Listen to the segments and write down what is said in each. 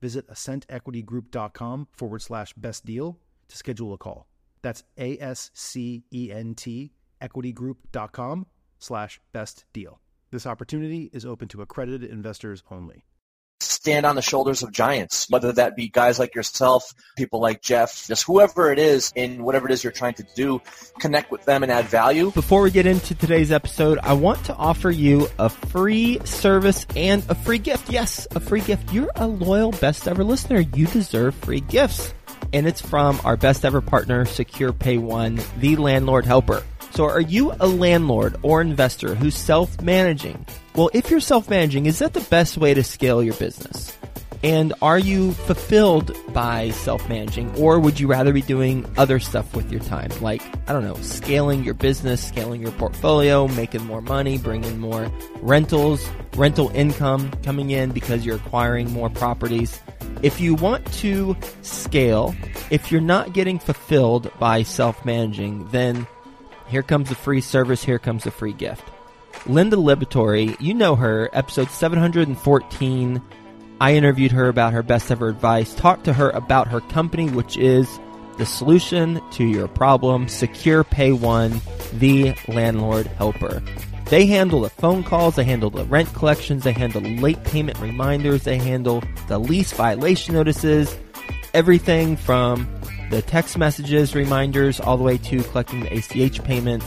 visit ascentequitygroup.com forward slash best deal to schedule a call. That's A S C E N T equitygroup.com slash best deal. This opportunity is open to accredited investors only. Stand on the shoulders of giants, whether that be guys like yourself, people like Jeff, just whoever it is in whatever it is you're trying to do, connect with them and add value. Before we get into today's episode, I want to offer you a free service and a free gift. Yes, a free gift. You're a loyal best ever listener. You deserve free gifts and it's from our best ever partner, Secure Pay One, the landlord helper. So are you a landlord or investor who's self-managing? Well, if you're self-managing, is that the best way to scale your business? And are you fulfilled by self-managing or would you rather be doing other stuff with your time? Like, I don't know, scaling your business, scaling your portfolio, making more money, bringing more rentals, rental income coming in because you're acquiring more properties. If you want to scale, if you're not getting fulfilled by self-managing, then here comes a free service, here comes a free gift. Linda Liberatore, you know her, episode 714 I interviewed her about her best ever advice, talked to her about her company, which is the solution to your problem, Secure Pay One, the landlord helper. They handle the phone calls, they handle the rent collections, they handle late payment reminders, they handle the lease violation notices, everything from the text messages, reminders, all the way to collecting the ACH payments.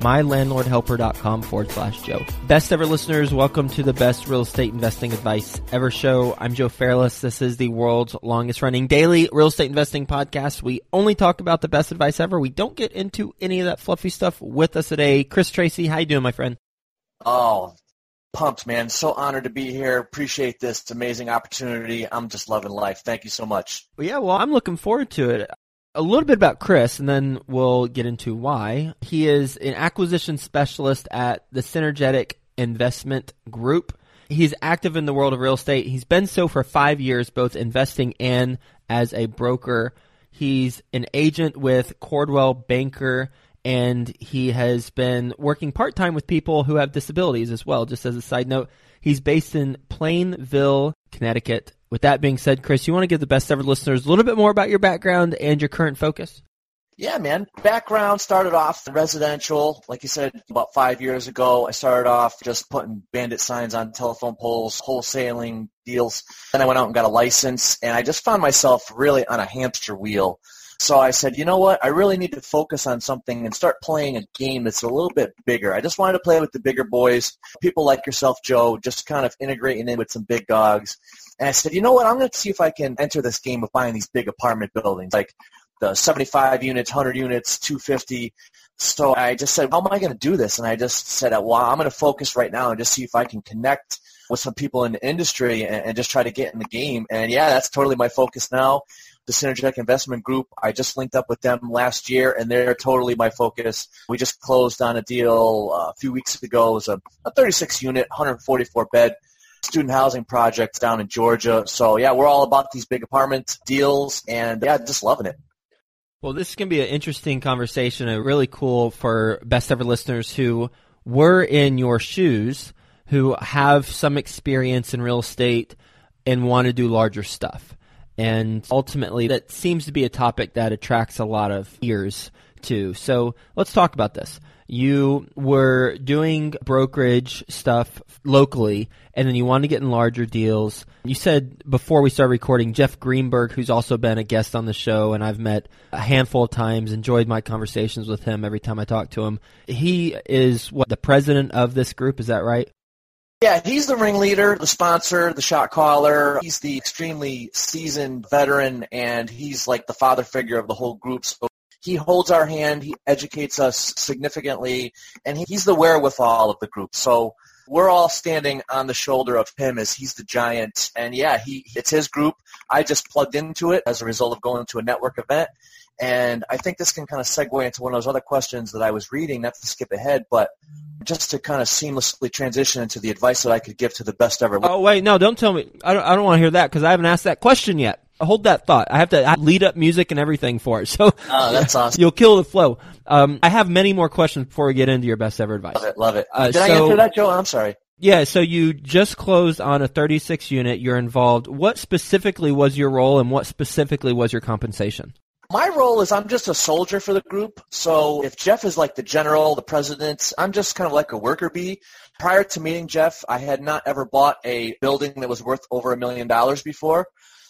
mylandlordhelper.com forward slash Joe. Best ever listeners, welcome to the best real estate investing advice ever show. I'm Joe Fairless. This is the world's longest running daily real estate investing podcast. We only talk about the best advice ever. We don't get into any of that fluffy stuff with us today. Chris Tracy, how you doing, my friend? Oh, pumped, man. So honored to be here. Appreciate this amazing opportunity. I'm just loving life. Thank you so much. Well, yeah, well, I'm looking forward to it a little bit about Chris, and then we'll get into why. He is an acquisition specialist at the Synergetic Investment Group. He's active in the world of real estate. He's been so for five years, both investing and as a broker. He's an agent with Coldwell Banker, and he has been working part time with people who have disabilities as well. Just as a side note, he's based in Plainville, Connecticut, with that being said, Chris, you want to give the best ever listeners a little bit more about your background and your current focus? Yeah, man. Background started off residential. Like you said, about five years ago, I started off just putting bandit signs on telephone poles, wholesaling deals. Then I went out and got a license, and I just found myself really on a hamster wheel. So I said, you know what? I really need to focus on something and start playing a game that's a little bit bigger. I just wanted to play with the bigger boys, people like yourself, Joe, just kind of integrating in with some big dogs. And I said, you know what? I'm going to see if I can enter this game of buying these big apartment buildings, like the 75 units, 100 units, 250. So I just said, how am I going to do this? And I just said, well, I'm going to focus right now and just see if I can connect with some people in the industry and, and just try to get in the game. And yeah, that's totally my focus now. The Synergetic Investment Group, I just linked up with them last year, and they're totally my focus. We just closed on a deal uh, a few weeks ago. It was a, a 36 unit, 144 bed student housing project down in Georgia. So yeah, we're all about these big apartment deals, and yeah, just loving it. Well, this is going to be an interesting conversation and really cool for best ever listeners who were in your shoes, who have some experience in real estate and want to do larger stuff. And ultimately, that seems to be a topic that attracts a lot of ears too. So let's talk about this you were doing brokerage stuff locally and then you wanted to get in larger deals. You said before we started recording, Jeff Greenberg, who's also been a guest on the show and I've met a handful of times, enjoyed my conversations with him every time I talk to him. He is what the president of this group, is that right? Yeah, he's the ringleader, the sponsor, the shot caller. He's the extremely seasoned veteran, and he's like the father figure of the whole group. So he holds our hand, he educates us significantly, and he's the wherewithal of the group. So we're all standing on the shoulder of him as he's the giant. And yeah, he it's his group. I just plugged into it as a result of going to a network event. And I think this can kind of segue into one of those other questions that I was reading, not to skip ahead, but just to kind of seamlessly transition into the advice that I could give to the best ever. Oh wait, no, don't tell me. I don't, I don't want to hear that because I haven't asked that question yet hold that thought. I have to lead up music and everything for it. So oh, that's awesome. You'll kill the flow. Um, I have many more questions before we get into your best ever advice. Love it. Love it. Uh, Did so, I answer that, Joe? I'm sorry. Yeah, so you just closed on a 36 unit. You're involved. What specifically was your role and what specifically was your compensation? My role is I'm just a soldier for the group. So if Jeff is like the general, the president, I'm just kind of like a worker bee. Prior to meeting Jeff, I had not ever bought a building that was worth over a million dollars before.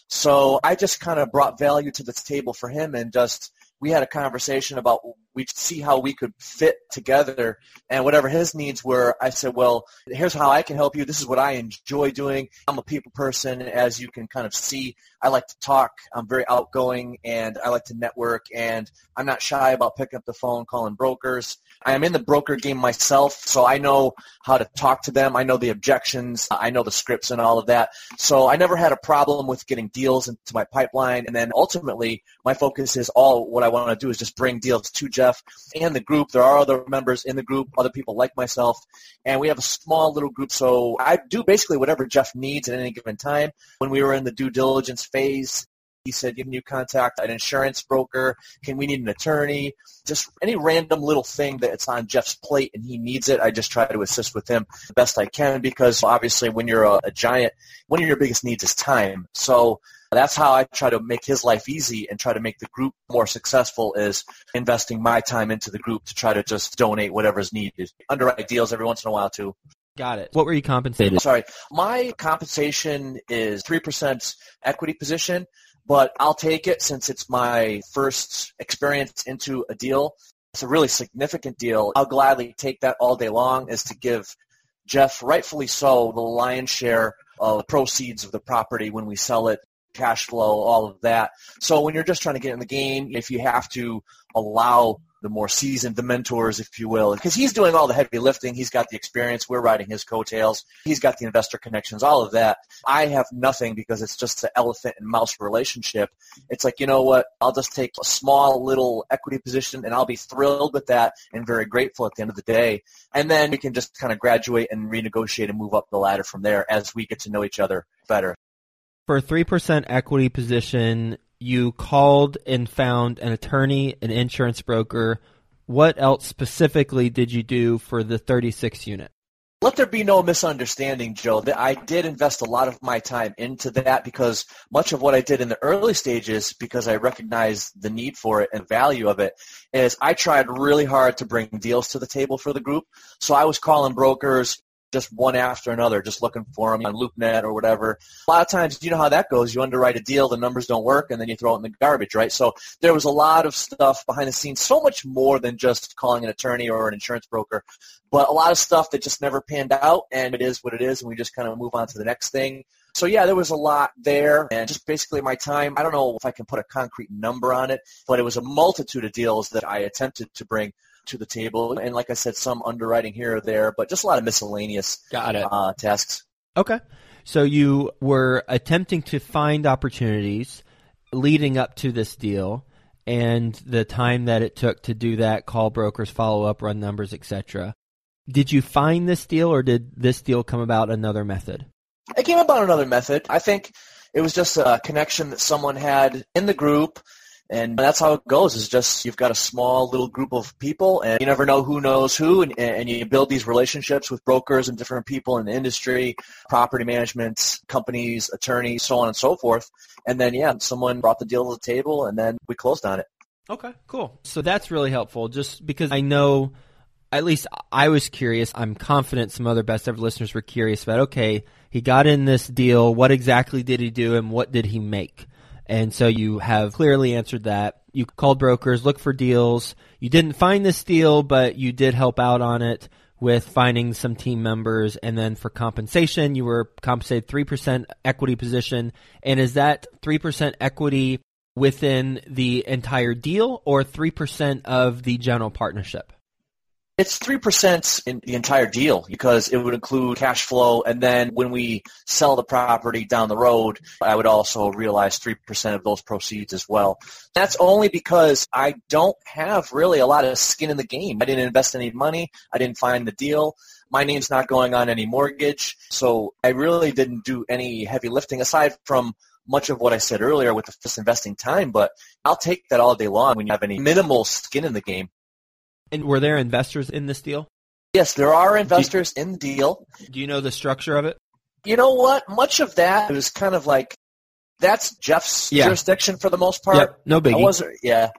So I just kind of brought value to the table for him and just we had a conversation about we see how we could fit together and whatever his needs were i said well here's how i can help you. This is what i enjoy doing. I'm a people person as you can kind of see. I like to talk. I'm very outgoing and i like to network and i'm not shy about picking up the phone calling brokers. I am in the broker game myself so i know how to talk to them. I know the objections. I know the scripts and all of that. So i never had a problem with getting deals into my pipeline and then ultimately my focus is all what i want to do is just bring deals to Jeff and the group. There are other members in the group, other people like myself, and we have a small little group. So I do basically whatever Jeff needs at any given time. When we were in the due diligence phase, he said, "Can you contact an insurance broker? Can we need an attorney? Just any random little thing that's on Jeff's plate and he needs it. I just try to assist with him the best I can because obviously when you're a, a giant, one of your biggest needs is time. So that's how I try to make his life easy and try to make the group more successful is investing my time into the group to try to just donate whatever is needed. Underwrite deals every once in a while too. Got it. What were you compensated? Sorry. My compensation is 3% equity position, but I'll take it since it's my first experience into a deal. It's a really significant deal. I'll gladly take that all day long is to give Jeff, rightfully so, the lion's share of the proceeds of the property when we sell it cash flow, all of that. So when you're just trying to get in the game, if you have to allow the more seasoned, the mentors, if you will, because he's doing all the heavy lifting. He's got the experience. We're riding his coattails. He's got the investor connections, all of that. I have nothing because it's just the elephant and mouse relationship. It's like, you know what? I'll just take a small little equity position and I'll be thrilled with that and very grateful at the end of the day. And then we can just kind of graduate and renegotiate and move up the ladder from there as we get to know each other better for a 3% equity position, you called and found an attorney, an insurance broker. What else specifically did you do for the 36 unit? Let there be no misunderstanding, Joe, that I did invest a lot of my time into that because much of what I did in the early stages, because I recognized the need for it and value of it, is I tried really hard to bring deals to the table for the group. So I was calling brokers, just one after another, just looking for them on LoopNet or whatever. A lot of times, you know how that goes. You underwrite a deal, the numbers don't work, and then you throw it in the garbage, right? So there was a lot of stuff behind the scenes, so much more than just calling an attorney or an insurance broker, but a lot of stuff that just never panned out, and it is what it is, and we just kind of move on to the next thing. So yeah, there was a lot there, and just basically my time. I don't know if I can put a concrete number on it, but it was a multitude of deals that I attempted to bring to the table. And like I said, some underwriting here or there, but just a lot of miscellaneous Got it. Uh, tasks. Okay. So you were attempting to find opportunities leading up to this deal and the time that it took to do that, call brokers, follow up, run numbers, etc. Did you find this deal or did this deal come about another method? It came about another method. I think it was just a connection that someone had in the group and that's how it goes is just you've got a small little group of people and you never know who knows who and, and you build these relationships with brokers and different people in the industry property management companies attorneys so on and so forth. And then yeah someone brought the deal to the table and then we closed on it. Okay cool. So that's really helpful just because i know at least i was curious i'm confident some other best ever listeners were curious about okay he got in this deal what exactly did he do and what did he make and so you have clearly answered that. You called brokers, look for deals. You didn't find this deal, but you did help out on it with finding some team members. And then for compensation, you were compensated 3% equity position. And is that 3% equity within the entire deal or 3% of the general partnership? It's 3% in the entire deal because it would include cash flow. And then when we sell the property down the road, I would also realize 3% of those proceeds as well. That's only because I don't have really a lot of skin in the game. I didn't invest any money. I didn't find the deal. My name's not going on any mortgage. So I really didn't do any heavy lifting aside from much of what I said earlier with the investing time, but I'll take that all day long when you have any minimal skin in the game. And were there investors in this deal? Yes, there are investors you, in the deal. Do you know the structure of it? You know what? Much of that was kind of like that's Jeff's yeah. jurisdiction for the most part. Yep, no biggie. I was yeah.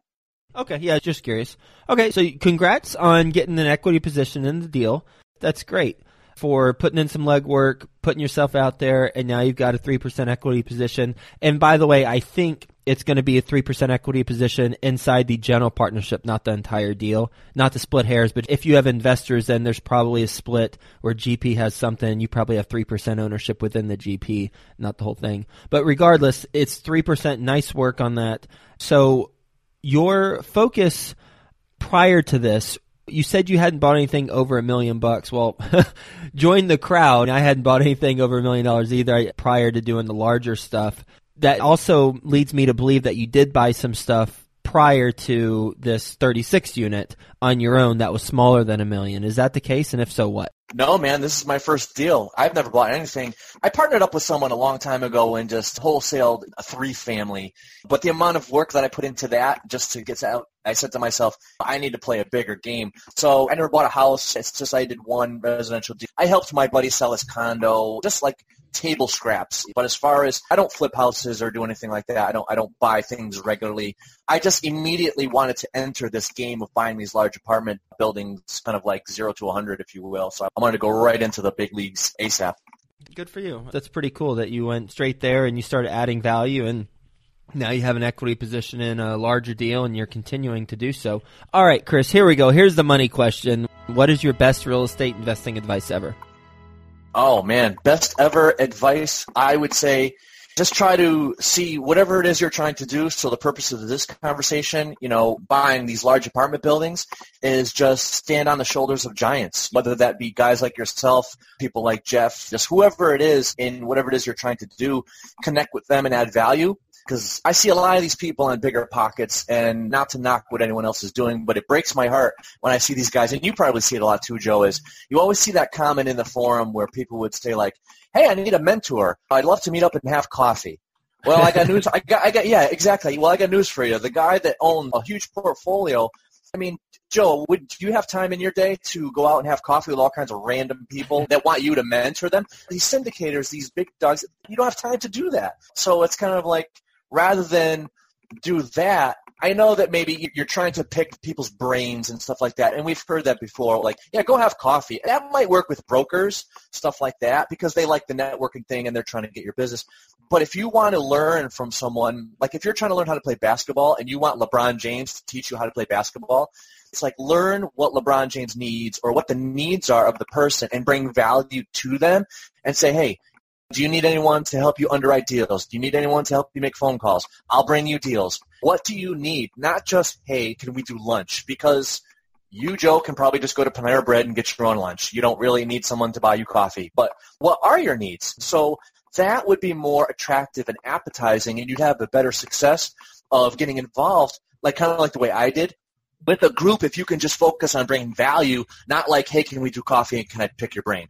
Okay, yeah, just curious. Okay, so congrats on getting an equity position in the deal. That's great for putting in some legwork, putting yourself out there, and now you've got a 3% equity position. And by the way, I think it's going to be a 3% equity position inside the general partnership, not the entire deal. Not to split hairs, but if you have investors, then there's probably a split where GP has something, you probably have 3% ownership within the GP, not the whole thing. But regardless, it's 3%. Nice work on that. So your focus prior to this you said you hadn't bought anything over a million bucks. Well, join the crowd. I hadn't bought anything over a million dollars either prior to doing the larger stuff that also leads me to believe that you did buy some stuff prior to this 36 unit on your own that was smaller than a million. Is that the case? And if so, what? No, man, this is my first deal. I've never bought anything. I partnered up with someone a long time ago and just wholesaled a three family. But the amount of work that I put into that just to get out, I said to myself, I need to play a bigger game. So I never bought a house. It's just I did one residential deal. I helped my buddy sell his condo, just like table scraps. But as far as I don't flip houses or do anything like that. I don't I don't buy things regularly. I just immediately wanted to enter this game of buying these large apartment buildings, kind of like zero to 100, if you will. So I wanted to go right into the big leagues ASAP. Good for you. That's pretty cool that you went straight there and you started adding value and now you have an equity position in a larger deal and you're continuing to do so. All right, Chris, here we go. Here's the money question. What is your best real estate investing advice ever? Oh man, best ever advice. I would say just try to see whatever it is you're trying to do. So the purpose of this conversation, you know, buying these large apartment buildings is just stand on the shoulders of giants, whether that be guys like yourself, people like Jeff, just whoever it is in whatever it is you're trying to do, connect with them and add value because I see a lot of these people in bigger pockets, and not to knock what anyone else is doing, but it breaks my heart when I see these guys, and you probably see it a lot too, Joe, is you always see that comment in the forum where people would say like, hey, I need a mentor. I'd love to meet up and have coffee. Well, I got news. I got, I got, yeah, exactly. Well, I got news for you. The guy that owned a huge portfolio, I mean, Joe, would do you have time in your day to go out and have coffee with all kinds of random people that want you to mentor them? These syndicators, these big dogs, you don't have time to do that. So it's kind of like rather than do that, I know that maybe you're trying to pick people's brains and stuff like that, and we've heard that before. Like, yeah, go have coffee. That might work with brokers, stuff like that, because they like the networking thing and they're trying to get your business. But if you want to learn from someone, like if you're trying to learn how to play basketball and you want LeBron James to teach you how to play basketball, it's like learn what LeBron James needs or what the needs are of the person and bring value to them and say, hey, do you need anyone to help you underwrite deals? Do you need anyone to help you make phone calls? I'll bring you deals. What do you need? Not just, hey, can we do lunch? Because You, Joe, can probably just go to Panera Bread and get your own lunch. You don't really need someone to buy you coffee. But what are your needs? So that would be more attractive and appetizing, and you'd have a better success of getting involved, like kind of like the way I did. With a group, if you can just focus on bringing value, not like, hey, can we do coffee and can I pick your brain?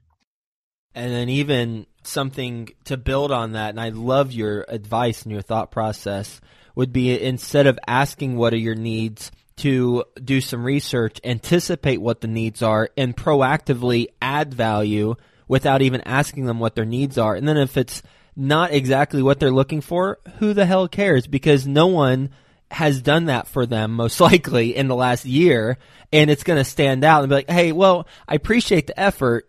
And then even something to build on that, and I love your advice and your thought process, would be instead of asking what are your needs, to do some research, anticipate what the needs are, and proactively add value without even asking them what their needs are. And then if it's not exactly what they're looking for, who the hell cares? Because no one has done that for them most likely in the last year and it's going to stand out and be like, Hey, well, I appreciate the effort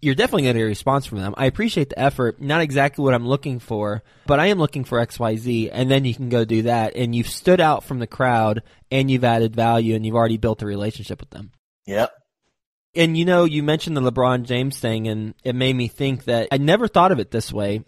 you're definitely going to get a response from them. I appreciate the effort, not exactly what I'm looking for, but I am looking for XYZ, and then you can go do that, and you've stood out from the crowd, and you've added value, and you've already built a relationship with them. Yep. And you know, you mentioned the LeBron James thing, and it made me think that I never thought of it this way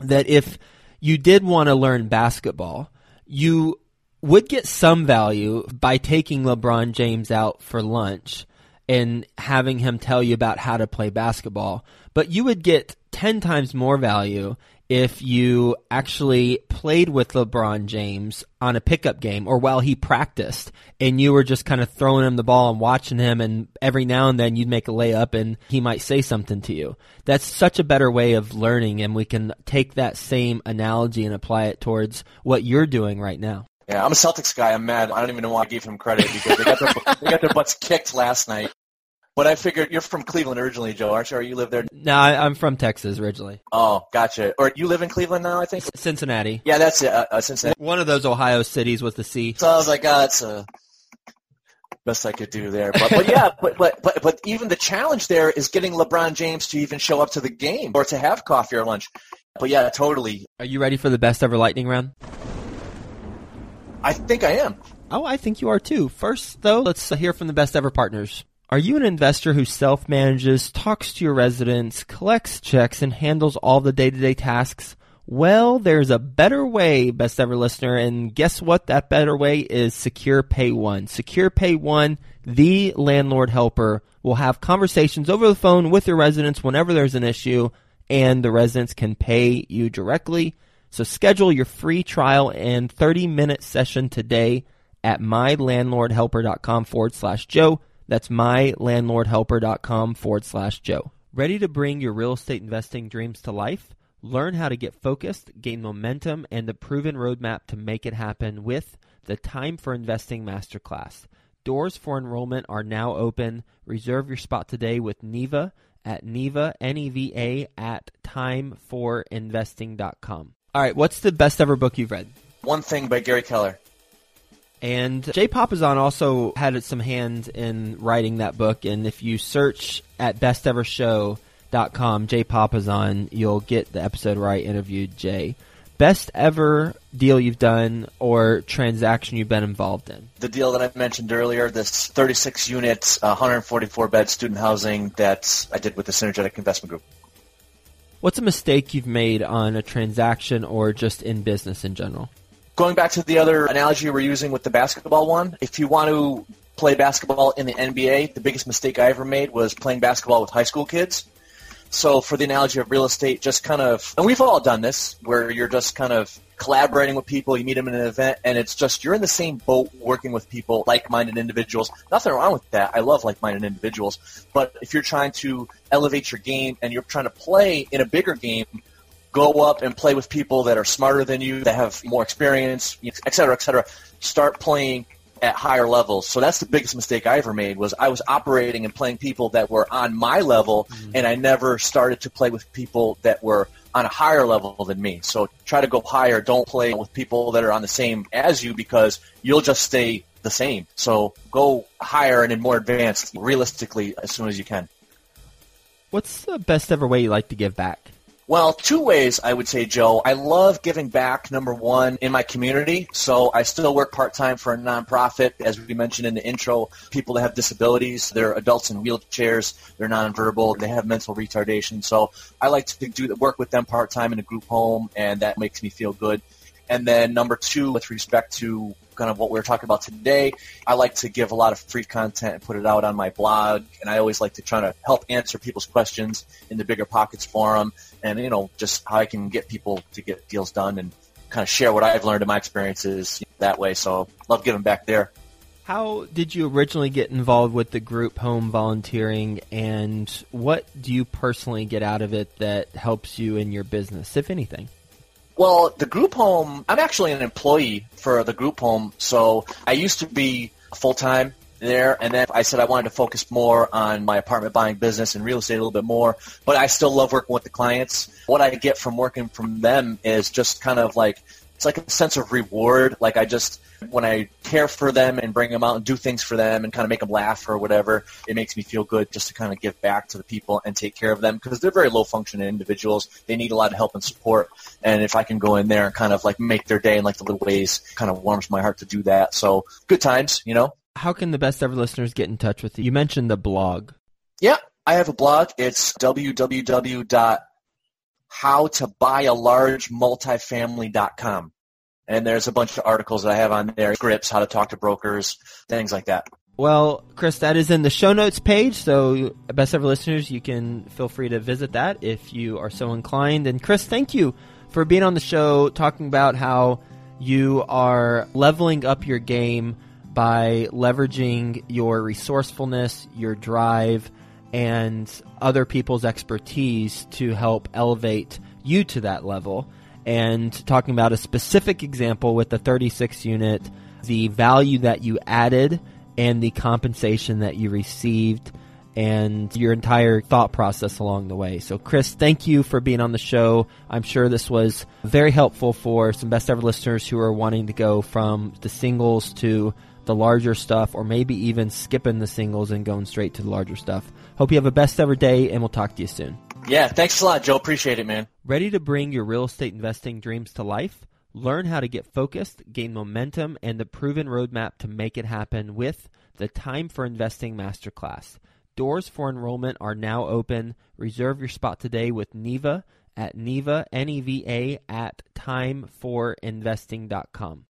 that if you did want to learn basketball, you would get some value by taking LeBron James out for lunch and having him tell you about how to play basketball. But you would get 10 times more value if you actually played with LeBron James on a pickup game or while he practiced and you were just kind of throwing him the ball and watching him and every now and then you'd make a layup and he might say something to you. That's such a better way of learning and we can take that same analogy and apply it towards what you're doing right now. Yeah, I'm a Celtics guy. I'm mad. I don't even know why I gave him credit because they got their, they got their butts kicked last night. But I figured you're from Cleveland originally, Joe, aren't you? Or you live there? No, I, am from Texas originally. Oh, gotcha. Or you live in Cleveland now, I think? Cincinnati. Yeah, that's it. Uh, uh, Cincinnati. One of those Ohio cities with the C. So I was like, oh, that's a best I could do there. But, but yeah, but, but but but even the challenge there is getting LeBron James to even show up to the game or to have coffee or lunch. But yeah, totally. Are you ready for the best ever lightning round? I think I am. Oh, I think you are too. First, though, let's hear from the best ever partners. Are you an investor who self manages, talks to your residents, collects checks, and handles all the day to day tasks? Well, there's a better way, best ever listener, and guess what? That better way is Secure Pay One. Secure Pay One, the landlord helper, will have conversations over the phone with your residents whenever there's an issue, and the residents can pay you directly. So schedule your free trial and 30 minute session today at mylandlordhelper.com forward slash Joe. That's mylandlordhelper.com forward slash Joe. Ready to bring your real estate investing dreams to life? Learn how to get focused, gain momentum, and the proven roadmap to make it happen with the Time for Investing Masterclass. Doors for enrollment are now open. Reserve your spot today with Neva at Neva, N-E-V-A, at timeforinvesting.com. All right, what's the best ever book you've read? One Thing by Gary Keller. And Jay Papasan also had some hand in writing that book. And if you search at bestevershow.com, Jay Papasan, you'll get the episode where I interviewed Jay. Best ever deal you've done or transaction you've been involved in? The deal that I mentioned earlier, this 36 unit, 144 bed student housing that I did with the Synergetic Investment Group. What's a mistake you've made on a transaction or just in business in general? Going back to the other analogy we're using with the basketball one, if you want to play basketball in the NBA, the biggest mistake I ever made was playing basketball with high school kids. So for the analogy of real estate, just kind of, and we've all done this, where you're just kind of collaborating with people, you meet them in an event, and it's just you're in the same boat working with people, like-minded individuals. Nothing wrong with that. I love like-minded individuals. But if you're trying to elevate your game and you're trying to play in a bigger game, go up and play with people that are smarter than you, that have more experience, et cetera, et cetera. Start playing at higher levels. So that's the biggest mistake I ever made was I was operating and playing people that were on my level mm-hmm. and I never started to play with people that were on a higher level than me. So try to go higher. Don't play with people that are on the same as you because you'll just stay the same. So go higher and in more advanced realistically as soon as you can. What's the best ever way you like to give back? Well, two ways I would say, Joe. I love giving back, number one, in my community. So I still work part-time for a nonprofit. As we mentioned in the intro, people that have disabilities, they're adults in wheelchairs, they're nonverbal, they have mental retardation. So I like to do work with them part-time in a group home, and that makes me feel good. And then number two, with respect to kind of what we are talking about today, I like to give a lot of free content and put it out on my blog. And I always like to try to help answer people's questions in the Bigger Pockets forum and, you know, just how I can get people to get deals done and kind of share what I've learned in my experiences that way. So love giving back there. How did you originally get involved with the group home volunteering, and what do you personally get out of it that helps you in your business, if anything? Well, the group home, I'm actually an employee for the group home, so I used to be full time there, and then I said I wanted to focus more on my apartment buying business and real estate a little bit more, but I still love working with the clients. What I get from working from them is just kind of like it's like a sense of reward. Like I just when I care for them and bring them out and do things for them and kind of make them laugh or whatever, it makes me feel good just to kind of give back to the people and take care of them because they're very low functioning individuals. They need a lot of help and support. And if I can go in there and kind of like make their day in like the little ways, kind of warms my heart to do that. So good times, you know. How can the best ever listeners get in touch with you? You mentioned the blog. Yeah, I have a blog. It's www howtobuyalalargemultifamily.com. And there's a bunch of articles that I have on there, scripts, how to talk to brokers, things like that. Well, Chris, that is in the show notes page. So, best ever listeners, you can feel free to visit that if you are so inclined. And Chris, thank you for being on the show, talking about how you are leveling up your game by leveraging your resourcefulness, your drive, and other people's expertise to help elevate you to that level. And talking about a specific example with the 36 unit, the value that you added and the compensation that you received and your entire thought process along the way. So, Chris, thank you for being on the show. I'm sure this was very helpful for some best ever listeners who are wanting to go from the singles to the larger stuff, or maybe even skipping the singles and going straight to the larger stuff. Hope you have a best ever day, and we'll talk to you soon. Yeah, thanks a lot, Joe. Appreciate it, man. Ready to bring your real estate investing dreams to life? Learn how to get focused, gain momentum, and the proven roadmap to make it happen with the Time for Investing Masterclass. Doors for enrollment are now open. Reserve your spot today with Neva at Neva, N-E-V-A, at timeforinvesting.com.